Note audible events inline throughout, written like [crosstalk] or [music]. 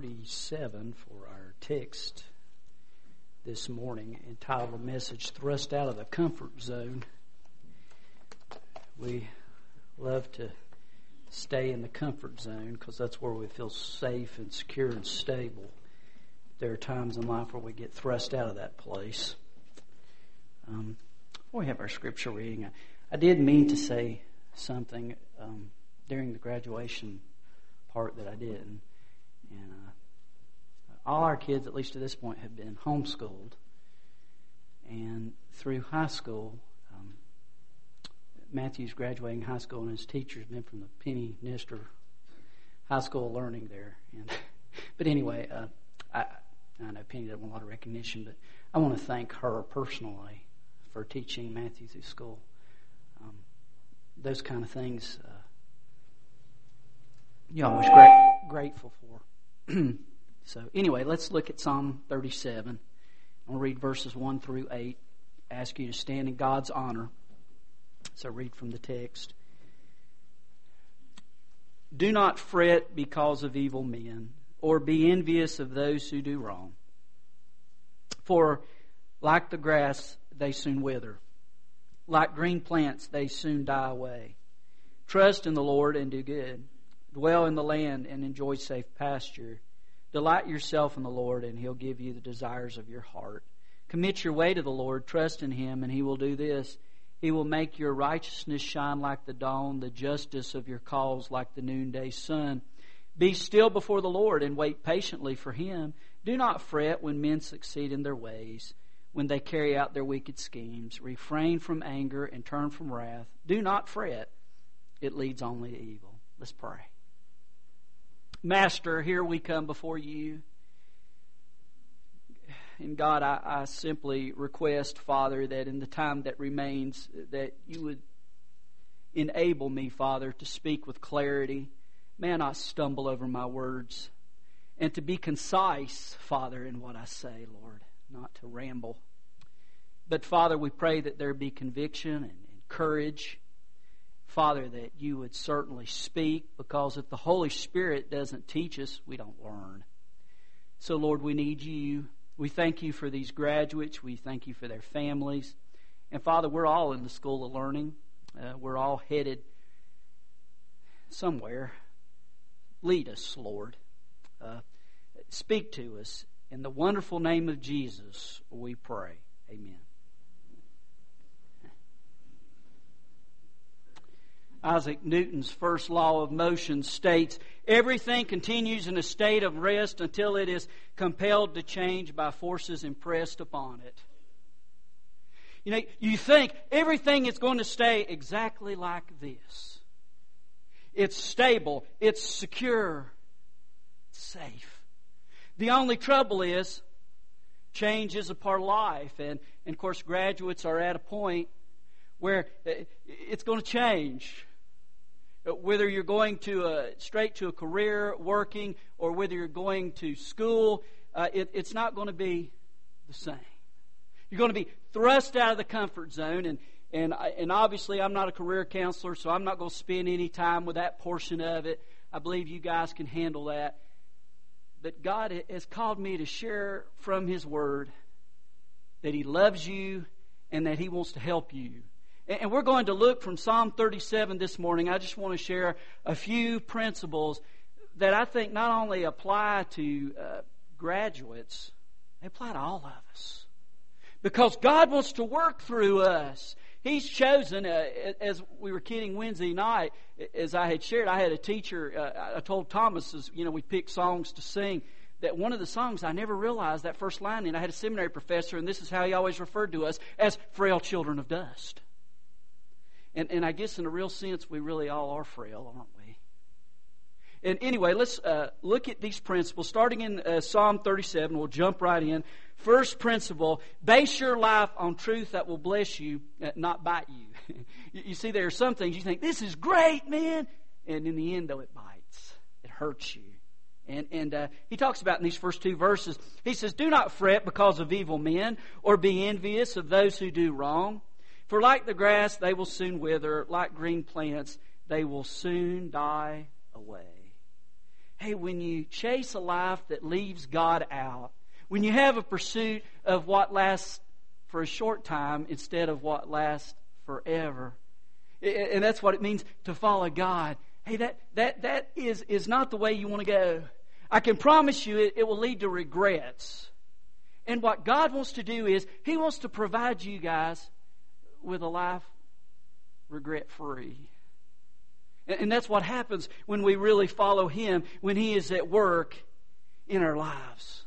37 for our text this morning, entitled message Thrust Out of the Comfort Zone. We love to stay in the comfort zone because that's where we feel safe and secure and stable. There are times in life where we get thrust out of that place. Um, we have our scripture reading. I, I, did mean to say something um, during the graduation part that I didn't. And uh, all our kids, at least to this point, have been homeschooled. And through high school, um, Matthew's graduating high school, and his teacher's been from the Penny Nister High School Learning there. And [laughs] but anyway, uh, I, I know Penny doesn't want a lot of recognition, but I want to thank her personally for teaching Matthew through school. Um, those kind of things, uh, you know, I was great, grateful for. [clears throat] so, anyway, let's look at Psalm 37. I'll read verses 1 through 8. Ask you to stand in God's honor. So, read from the text. Do not fret because of evil men, or be envious of those who do wrong. For, like the grass, they soon wither. Like green plants, they soon die away. Trust in the Lord and do good. Dwell in the land and enjoy safe pasture. Delight yourself in the Lord, and He'll give you the desires of your heart. Commit your way to the Lord, trust in Him, and He will do this. He will make your righteousness shine like the dawn, the justice of your cause like the noonday sun. Be still before the Lord and wait patiently for Him. Do not fret when men succeed in their ways, when they carry out their wicked schemes. Refrain from anger and turn from wrath. Do not fret, it leads only to evil. Let's pray. Master, here we come before you. And God, I, I, simply request, Father, that in the time that remains, that you would enable me, Father, to speak with clarity. May I not stumble over my words. And to be concise, Father, in what I say, Lord, not to ramble. But, Father, we pray that there be conviction and, and courage Father, that you would certainly speak because if the Holy Spirit doesn't teach us, we don't learn. So, Lord, we need you. We thank you for these graduates. We thank you for their families. And, Father, we're all in the school of learning. Uh, we're all headed somewhere. Lead us, Lord. Uh, speak to us. In the wonderful name of Jesus, we pray. Amen. Isaac Newton's first law of motion states everything continues in a state of rest until it is compelled to change by forces impressed upon it. You know, you think everything is going to stay exactly like this. It's stable, it's secure, it's safe. The only trouble is change is a part of life. And, and of course, graduates are at a point where uh, it's going to change whether you're going to a, straight to a career working or whether you're going to school, uh, it, it's not going to be the same. You're going to be thrust out of the comfort zone, and and and obviously I'm not a career counselor, so I'm not going to spend any time with that portion of it. I believe you guys can handle that. But God has called me to share from His Word that He loves you and that He wants to help you and we're going to look from Psalm 37 this morning. I just want to share a few principles that I think not only apply to uh, graduates, they apply to all of us. Because God wants to work through us. He's chosen, uh, as we were kidding Wednesday night, as I had shared, I had a teacher, uh, I told Thomas, as, you know, we picked songs to sing, that one of the songs I never realized that first line in. I had a seminary professor, and this is how he always referred to us as frail children of dust. And, and I guess in a real sense, we really all are frail, aren't we? And anyway, let's uh, look at these principles. Starting in uh, Psalm 37, we'll jump right in. First principle base your life on truth that will bless you, uh, not bite [laughs] you. you. see, there are some things you think, this is great, man. And in the end, though, it bites, it hurts you. And, and uh, he talks about in these first two verses, he says, Do not fret because of evil men, or be envious of those who do wrong. For like the grass, they will soon wither, like green plants, they will soon die away. hey, when you chase a life that leaves God out, when you have a pursuit of what lasts for a short time instead of what lasts forever, and that's what it means to follow God. Hey, that, that, that is, is not the way you want to go. I can promise you it, it will lead to regrets. And what God wants to do is, He wants to provide you guys with a life regret free. And, that's what happens when we really follow Him, when He is at work in our lives.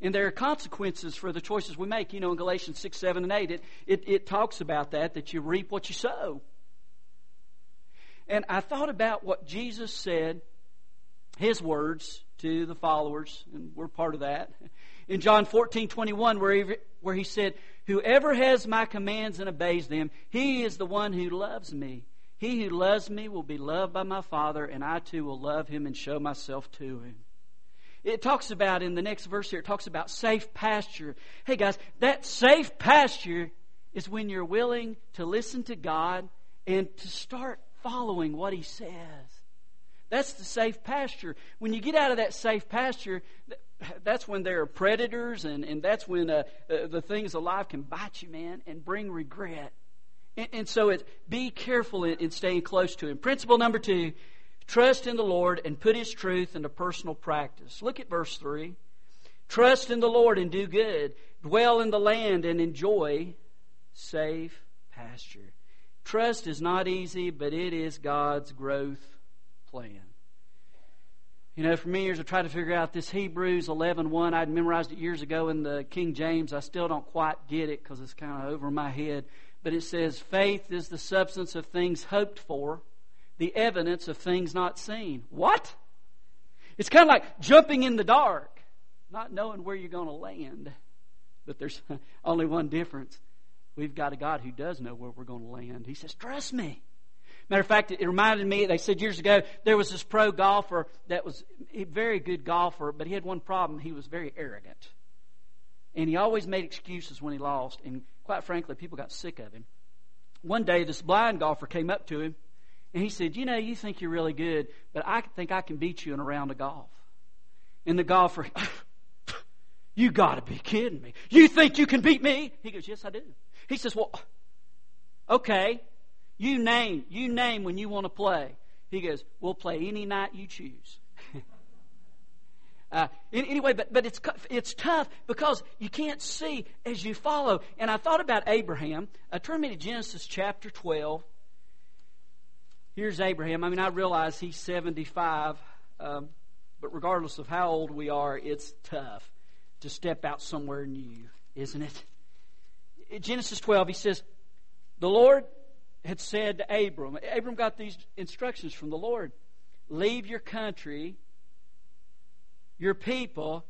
And there are consequences for the choices we make. You know, in Galatians 6, 7, and 8, it, it, it talks about that, that you reap what you sow. And I thought about what Jesus said, his words to the followers, and we're part of that. In John 14, 21, where he, where he said, Whoever has my commands and obeys them, he is the one who loves me. He who loves me will be loved by my Father, and I too will love him and show myself to him. It talks about, in the next verse here, it talks about safe pasture. Hey guys, that safe pasture is when you're willing to listen to God and to start following what He says. That's the safe pasture. When you get out of that safe pasture, that's when there are predators, and, and that's when uh, uh, the things of life can bite you, man, and bring regret. And, and so it's be careful in, in staying close to Him. Principle number two trust in the Lord and put His truth into personal practice. Look at verse 3. Trust in the Lord and do good, dwell in the land and enjoy safe pasture. Trust is not easy, but it is God's growth plan. You know, for many years I tried to figure out this Hebrews 11.1. I'd memorized it years ago in the King James. I still don't quite get it because it's kind of over my head. But it says, faith is the substance of things hoped for, the evidence of things not seen. What? It's kind of like jumping in the dark, not knowing where you're going to land. But there's [laughs] only one difference. We've got a God who does know where we're going to land. He says, Trust me. Matter of fact, it reminded me, they said years ago, there was this pro golfer that was a very good golfer, but he had one problem. He was very arrogant. And he always made excuses when he lost. And quite frankly, people got sick of him. One day, this blind golfer came up to him and he said, You know, you think you're really good, but I think I can beat you in a round of golf. And the golfer, [laughs] You got to be kidding me. You think you can beat me? He goes, Yes, I do. He says, Well, okay, you name, you name when you want to play. He goes, We'll play any night you choose. [laughs] uh, anyway, but, but it's, it's tough because you can't see as you follow. And I thought about Abraham. Uh, turn me to Genesis chapter 12. Here's Abraham. I mean, I realize he's 75, um, but regardless of how old we are, it's tough to step out somewhere new, isn't it? Genesis 12, he says, The Lord had said to Abram, Abram got these instructions from the Lord leave your country, your people,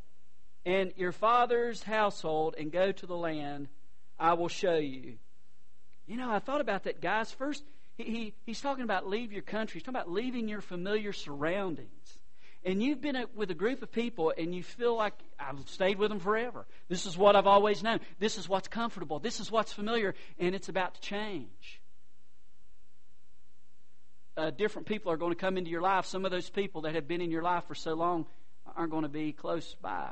and your father's household and go to the land I will show you. You know, I thought about that, guys. First, he, he, he's talking about leave your country. He's talking about leaving your familiar surroundings and you've been with a group of people and you feel like I've stayed with them forever. This is what I've always known. This is what's comfortable. This is what's familiar, and it's about to change. Uh, different people are going to come into your life. Some of those people that have been in your life for so long aren't going to be close by.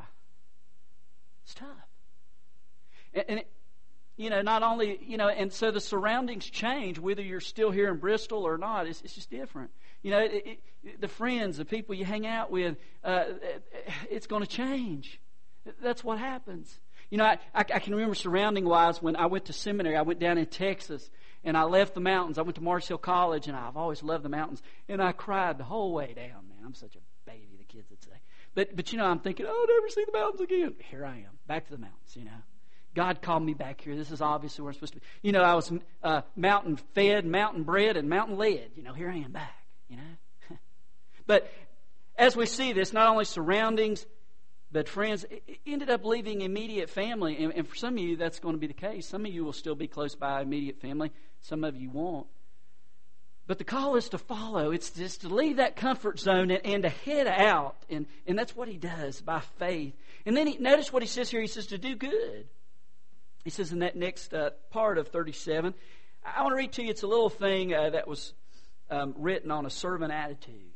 It's tough. And, and it, you know, not only, you know, and so the surroundings change whether you're still here in Bristol or not. It's, it's just different. You know, it, it, the friends, the people you hang out with, uh, it's going to change. That's what happens. You know, I, I, can remember surrounding wise when I went to seminary. I went down in Texas and I left the mountains. I went to Mars Hill College and I've always loved the mountains. And I cried the whole way down, man. I'm such a baby, the kids would say. But, but you know, I'm thinking, oh, I'll never see the mountains again. Here I am, back to the mountains, you know. God called me back here. This is obviously where I'm supposed to be. You know, I was uh, mountain fed, mountain bred, and mountain led. You know, here I am back you know. [laughs] but as we see this, not only surroundings, but friends, ended up leaving immediate family. And, and for some of you, that's going to be the case. Some of you will still be close by immediate family, some of you won't. But the call is to follow. It's just to leave that comfort zone and, and to head out. And, and that's what he does by faith. And then he, notice what he says here. He says to do good. He says in that next uh, part of 37. I want to read to you. It's a little thing uh, that was um, written on a servant attitude.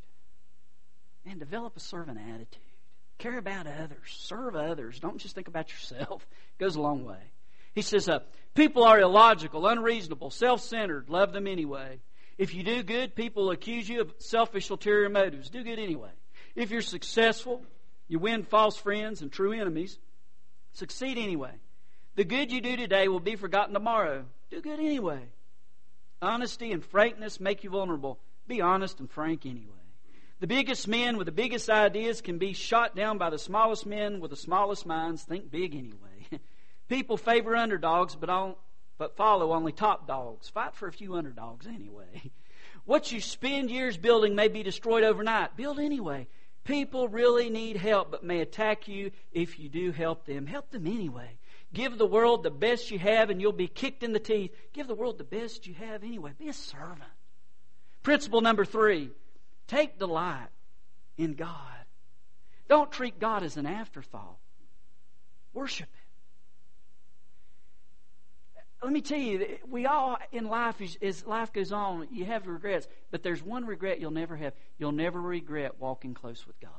And develop a servant attitude. Care about others. Serve others. Don't just think about yourself. [laughs] It goes a long way. He says, uh, People are illogical, unreasonable, self centered. Love them anyway. If you do good, people accuse you of selfish, ulterior motives. Do good anyway. If you're successful, you win false friends and true enemies. Succeed anyway. The good you do today will be forgotten tomorrow. Do good anyway. Honesty and frankness make you vulnerable. Be honest and frank anyway. The biggest men with the biggest ideas can be shot down by the smallest men with the smallest minds. Think big anyway. [laughs] People favor underdogs, but, all, but follow only top dogs. Fight for a few underdogs anyway. [laughs] What you spend years building may be destroyed overnight. Build anyway. People really need help, but may attack you if you do help them. Help them anyway. Give the world the best you have, and you'll be kicked in the teeth. Give the world the best you have anyway. Be a servant. Principle number three take delight in God. Don't treat God as an afterthought. Worship Him. let me tell you, we all in life, as, life goes on, you have regrets. But there's one regret you'll never have. You'll never regret walking close with God.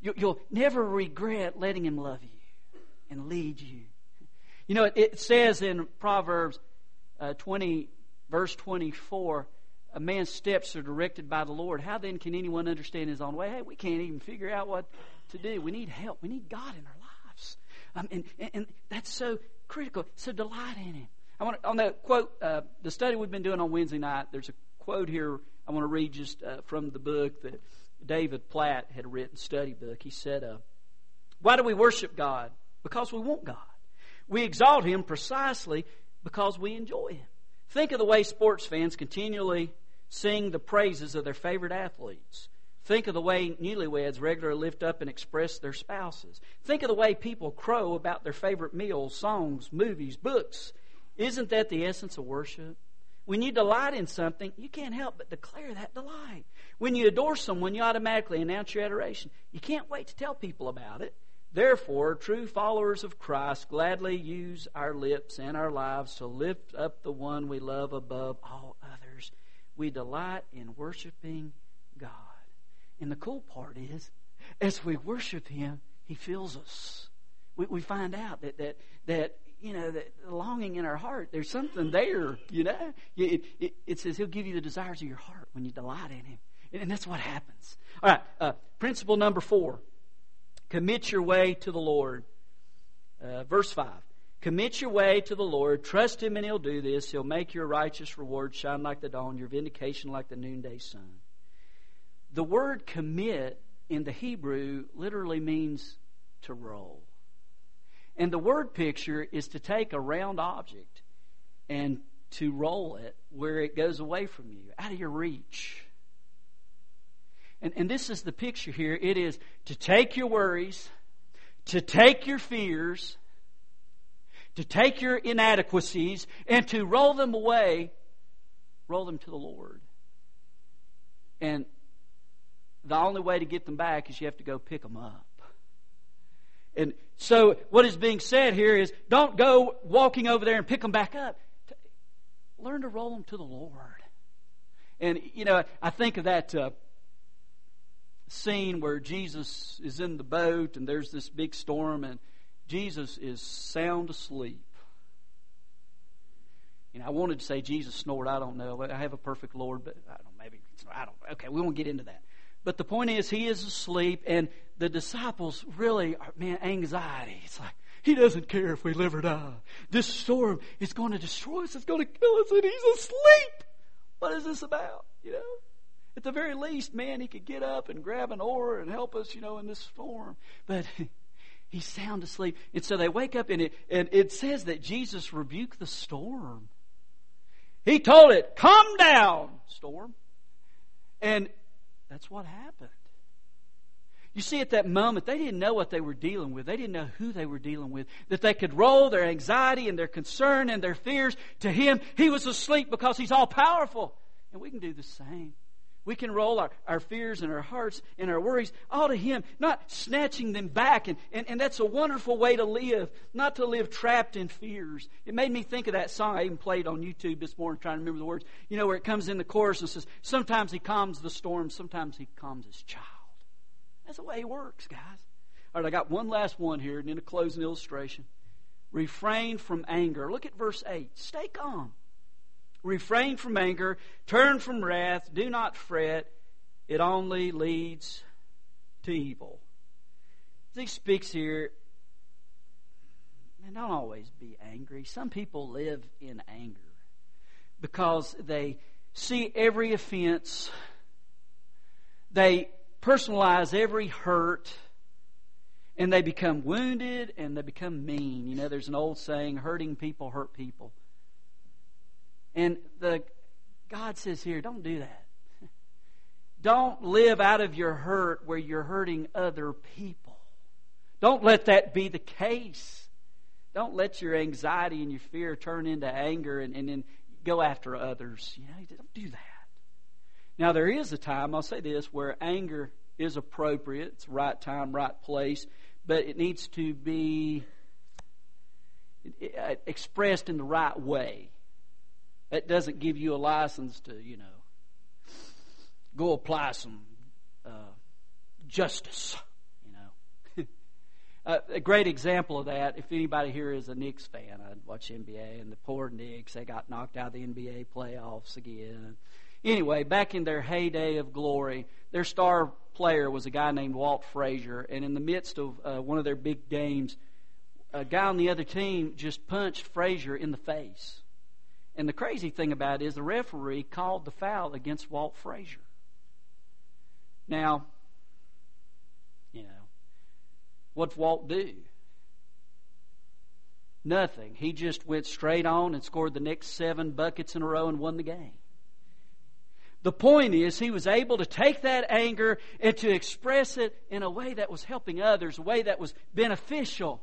You, will never regret letting Him love you and lead you. You know, it, it says in Proverbs uh, 20, verse 24, a man's steps are directed by the Lord. How then can anyone understand his own way? Hey, we can't even figure out what to do. We need help. We need God in our lives. um, and, and, and, that's so critical. So delight in Him. I want to, on the quote, uh, the study we've been doing on Wednesday night, there's a quote here I want to read just uh, from the book that David Platt had written, study book. He said, uh, Why do we worship God? Because we want God. We exalt Him precisely because we enjoy Him. Think of the way sports fans continually sing the praises of their favorite athletes. Think of the way newlyweds regularly lift up and express their spouses. Think of the way people crow about their favorite meals, songs, movies, books. Isn't that the essence of worship? When you delight in something, you can't help but declare that delight. When you adore someone, you automatically announce your adoration. You can't wait to tell people about it. Therefore, true followers of Christ gladly use our lips and our lives to lift up the one we love above all others. We delight in worshiping God. And the cool part is, as we worship Him, He fills us. We, we find out that, that, that you know, the longing in our heart, there's something there, you know. It, it, it, says He'll give you the desires of your heart when you delight in Him. And that's what happens. All right, uh, principle number four commit your way to the Lord. Uh, verse 5. Commit your way to the Lord. Trust Him, and He'll do this. He'll make your righteous reward shine like the dawn, your vindication like the noonday sun. The word commit in the Hebrew literally means to roll. And the word picture is to take a round object and to roll it where it goes away from you, out of your reach. And, and this is the picture here. It is to take your worries, to take your fears, to take your inadequacies, and to roll them away, roll them to the Lord. And the only way to get them back is you have to go pick them up. And so, what is being said here is don't go walking over there and pick them back up. Learn to roll them to the Lord. And, you know, I think of that uh, scene where Jesus is in the boat and there's this big storm and Jesus is sound asleep. You know, I wanted to say Jesus snored. I don't know. I have a perfect Lord, but I don't. Maybe I don't. Okay, we won't get into that. But the point is, he is asleep, and the disciples really are, man, anxiety. It's like, he doesn't care if we live or die. This storm is going to destroy us, it's going to kill us, and he's asleep. What is this about? You know? At the very least, man, he could get up and grab an oar and help us, you know, in this storm. But [laughs] he's sound asleep. And so they wake up, and it, and it says that Jesus rebuked the storm. He told it, Come down, storm. And that's what happened. You see, at that moment, they didn't know what they were dealing with. They didn't know who they were dealing with. That they could roll their anxiety and their concern and their fears to Him. He was asleep because He's all powerful. And we can do the same. We can roll our, our fears and our hearts and our worries all to Him, not snatching them back. And, and, and that's a wonderful way to live, not to live trapped in fears. It made me think of that song I even played on YouTube this morning, trying to remember the words. You know, where it comes in the chorus and says, Sometimes He calms the storm, sometimes He calms His child. That's the way He works, guys. All right, I got one last one here, and then a closing illustration. Refrain from anger. Look at verse 8. Stay calm. Refrain from anger, turn from wrath, do not fret. It only leads to evil. He speaks here, and don't always be angry. Some people live in anger because they see every offense, they personalize every hurt, and they become wounded and they become mean. You know, there's an old saying hurting people hurt people. And the God says here, don't do that. Don't live out of your hurt where you're hurting other people. Don't let that be the case. Don't let your anxiety and your fear turn into anger and, and then go after others. You know, don't do that. Now there is a time, I'll say this, where anger is appropriate. It's right time, right place, but it needs to be uh, expressed in the right way. That doesn't give you a license to, you know, go apply some uh, justice, you know. [laughs] uh, a great example of that, if anybody here is a Knicks fan, I watch NBA, and the poor Knicks, they got knocked out of the NBA playoffs again. Anyway, back in their heyday of glory, their star player was a guy named Walt Frazier, and in the midst of uh, one of their big games, a guy on the other team just punched Frazier in the face. And the crazy thing about it is the referee called the foul against Walt Frazier. Now, you know, what's Walt do? Nothing. He just went straight on and scored the next seven buckets in a row and won the game. The point is, he was able to take that anger and to express it in a way that was helping others, a way that was beneficial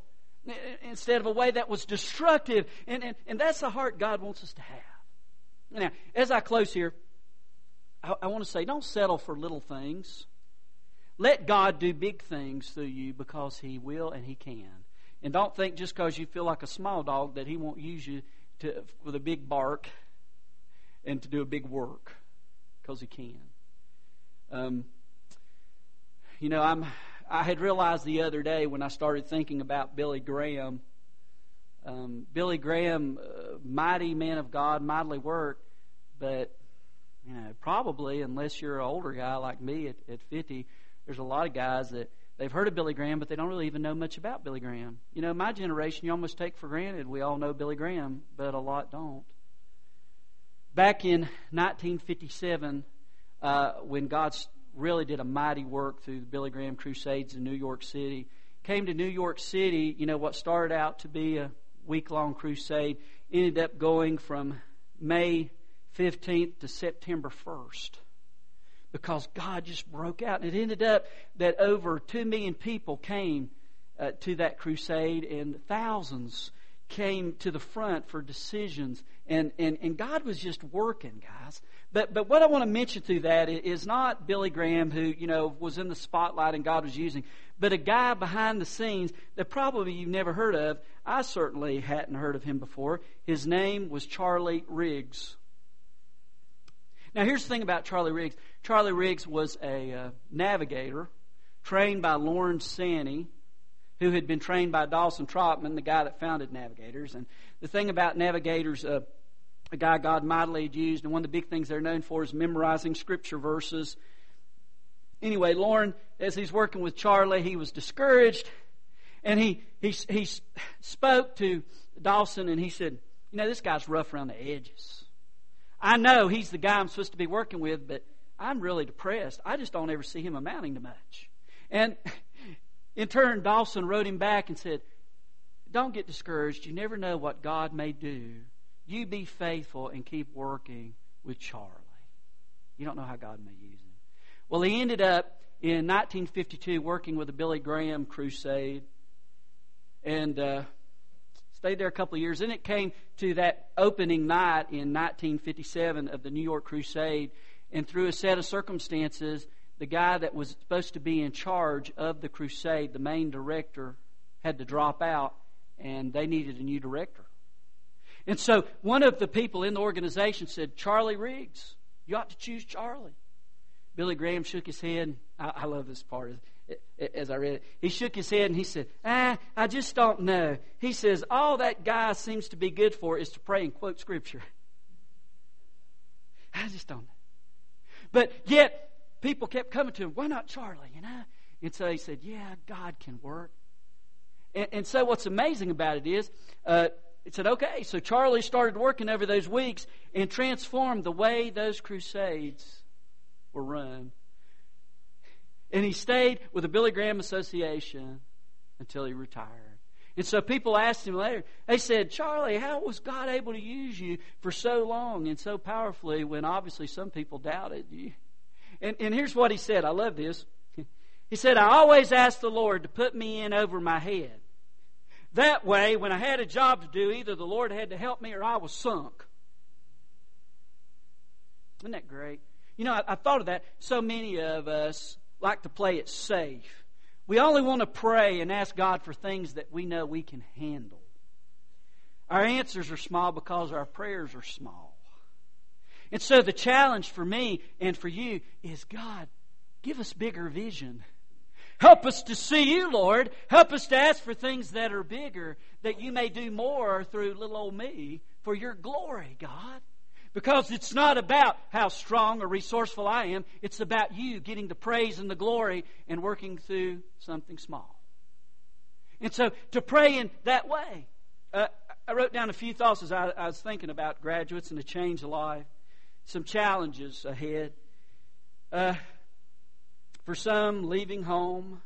instead of a way that was destructive. And, and, and that's the heart God wants us to have. Now, as I close here, I, I want to say don't settle for little things. Let God do big things through you because He will and He can. And don't think just because you feel like a small dog that He won't use you to, with a big bark and to do a big work because He can. Um, you know, I'm I had realized the other day when I started thinking about Billy Graham. Um, Billy Graham, uh, mighty man of God, mightily worked, but you know, probably unless you're an older guy like me at, at 50, there's a lot of guys that they've heard of Billy Graham, but they don't really even know much about Billy Graham. You know, my generation, you almost take for granted we all know Billy Graham, but a lot don't. Back in 1957, uh, when God's really did a mighty work through the Billy Graham Crusades in New York City. Came to New York City, you know, what started out to be a week long crusade ended up going from May 15th to September 1st because God just broke out. And it ended up that over 2 million people came uh, to that crusade and thousands came to the front for decisions. And, and, and God was just working, guys. But, but what I want to mention through that is not Billy Graham, who, you know, was in the spotlight and God was using, but a guy behind the scenes that probably you've never heard of. I certainly hadn't heard of him before. His name was Charlie Riggs. Now, here's the thing about Charlie Riggs Charlie Riggs was a uh, navigator trained by Lawrence Sanny, who had been trained by Dawson Trotman, the guy that founded Navigators. And the thing about Navigators, uh, a guy God mightily had used, and one of the big things they're known for is memorizing scripture verses. Anyway, Lorne, as he's working with Charlie, he was discouraged, and he he he spoke to Dawson, and he said, "You know, this guy's rough around the edges. I know he's the guy I'm supposed to be working with, but I'm really depressed. I just don't ever see him amounting to much." And in turn, Dawson wrote him back and said, "Don't get discouraged. You never know what God may do." You be faithful and keep working with Charlie. You don't know how God may use him. Well, he ended up in 1952 working with the Billy Graham crusade and uh, stayed there a couple of years. Then it came to that opening night in 1957 of the New York Crusade. and through a set of circumstances, the guy that was supposed to be in charge of the crusade, the main director, had to drop out, and they needed a new director. And so one of the people in the organization said, Charlie Riggs, you ought to choose Charlie. Billy Graham shook his head. I, I love this part as I read it. He shook his head and he said, Ah, I just don't know. He says, All that guy seems to be good for is to pray and quote Scripture. [laughs] I just don't know. But yet, people kept coming to him, Why not Charlie? You know? And so he said, Yeah, God can work. And, and so what's amazing about it is, uh, it said, okay, so Charlie started working over those weeks and transformed the way those crusades were run. And he stayed with the Billy Graham Association until he retired. And so people asked him later, they said, Charlie, how was God able to use you for so long and so powerfully when obviously some people doubted you? And, and here's what he said. I love this. He said, I always asked the Lord to put me in over my head. That way, when I had a job to do, either the Lord had to help me or I was sunk. Isn't that great? You know, I, I thought of that. So many of us like to play it safe. We only want to pray and ask God for things that we know we can handle. Our answers are small because our prayers are small. And so the challenge for me and for you is God, give us bigger vision. Help us to see you, Lord. Help us to ask for things that are bigger, that you may do more through little old me for your glory, God. Because it's not about how strong or resourceful I am. It's about you getting the praise and the glory and working through something small. And so to pray in that way, uh, I wrote down a few thoughts as I, I, was thinking about graduates and a change of life, some challenges ahead. Uh, for some, leaving home,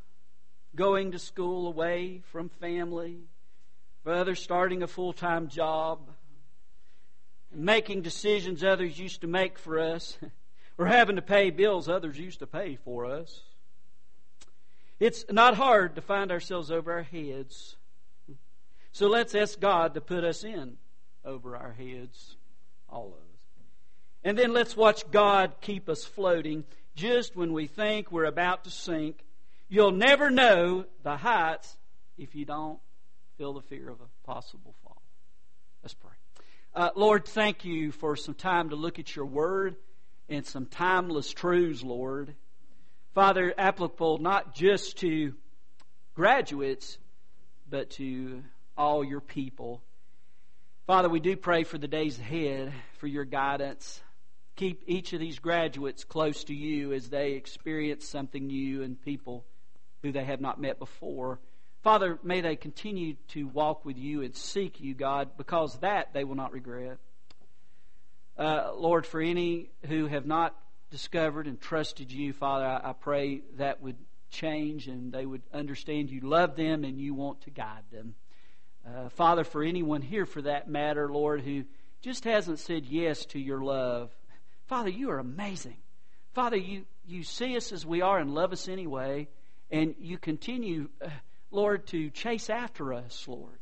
going to school away from family. For others, starting a full time job making decisions others used to make for us, [laughs] or having to pay bills others used to pay for us. It's not hard to find ourselves over our heads. So let's ask God to put us in over our heads, all of us. And then let's watch God keep us floating just when we think we're about to sink. You'll never know the heights if you don't feel the fear of a possible fall. Let's pray. Uh, Lord, thank you for some time to look at your word and some timeless truths, Lord. Father, applicable not just to graduates, but to all your people. Father, we do pray for the days ahead, for your guidance. Keep each of these graduates close to you as they experience something new and people who they have not met before. Father, may they continue to walk with you and seek you, God, because that they will not regret. Uh, Lord, for any who have not discovered and trusted you, Father, I, I pray that would change and they would understand you love them and you want to guide them. Uh, Father, for anyone here for that matter, Lord, who just hasn't said yes to your love, Father, you are amazing. Father, you, you see us as we are and love us anyway, and you continue. Uh, Lord, to chase after us, Lord.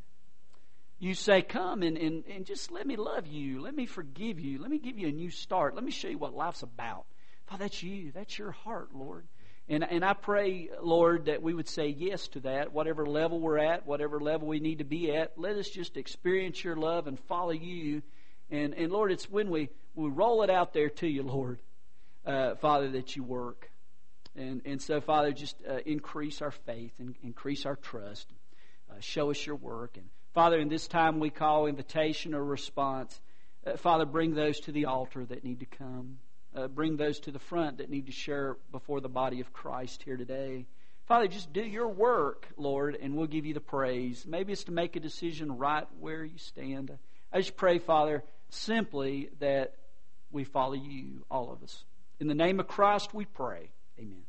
You say, Come and, and, and just let me love you. Let me forgive you. Let me give you a new start. Let me show you what life's about. Father, that's you. That's your heart, Lord. And, and I pray, Lord, that we would say yes to that, whatever level we're at, whatever level we need to be at. Let us just experience your love and follow you. And, and Lord, it's when we, we roll it out there to you, Lord, uh, Father, that you work. And, and so, Father, just uh, increase our faith and increase our trust. Uh, show us your work. And, Father, in this time we call invitation or response, uh, Father, bring those to the altar that need to come. Uh, bring those to the front that need to share before the body of Christ here today. Father, just do your work, Lord, and we'll give you the praise. Maybe it's to make a decision right where you stand. I just pray, Father, simply that we follow you, all of us. In the name of Christ we pray. Amen.